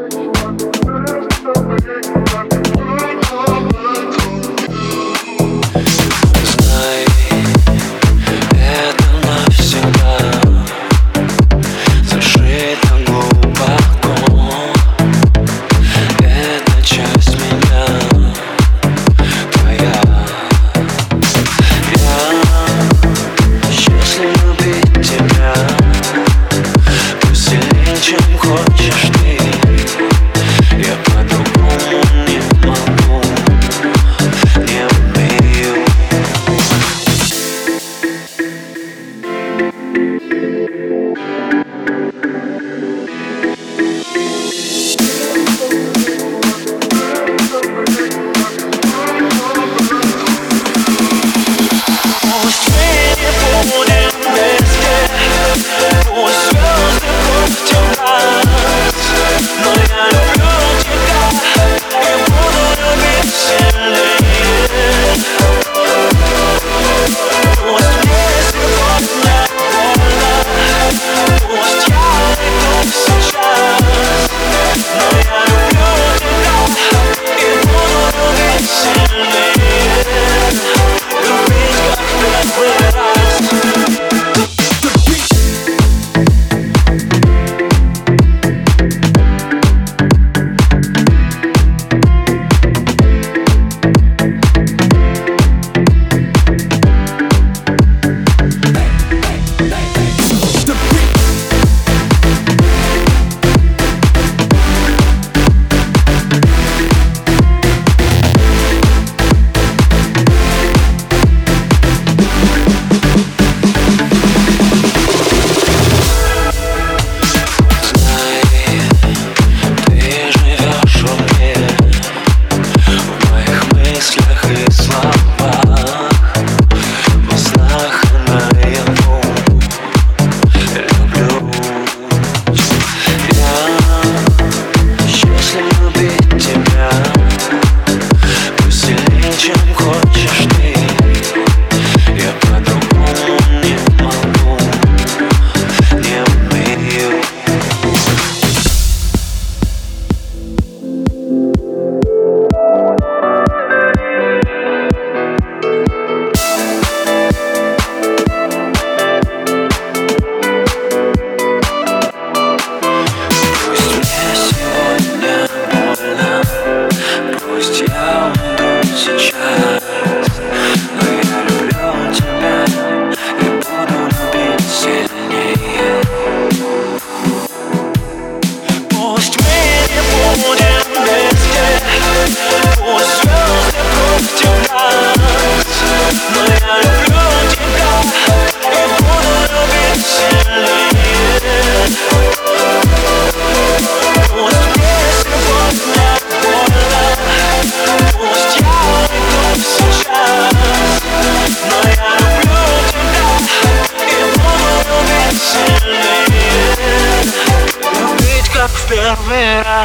Thank you. morning, let's я умру сейчас Но я люблю тебя и буду любить сильнее Пусть мы не будем вместе Пусть звезды против нас Но я Primavera.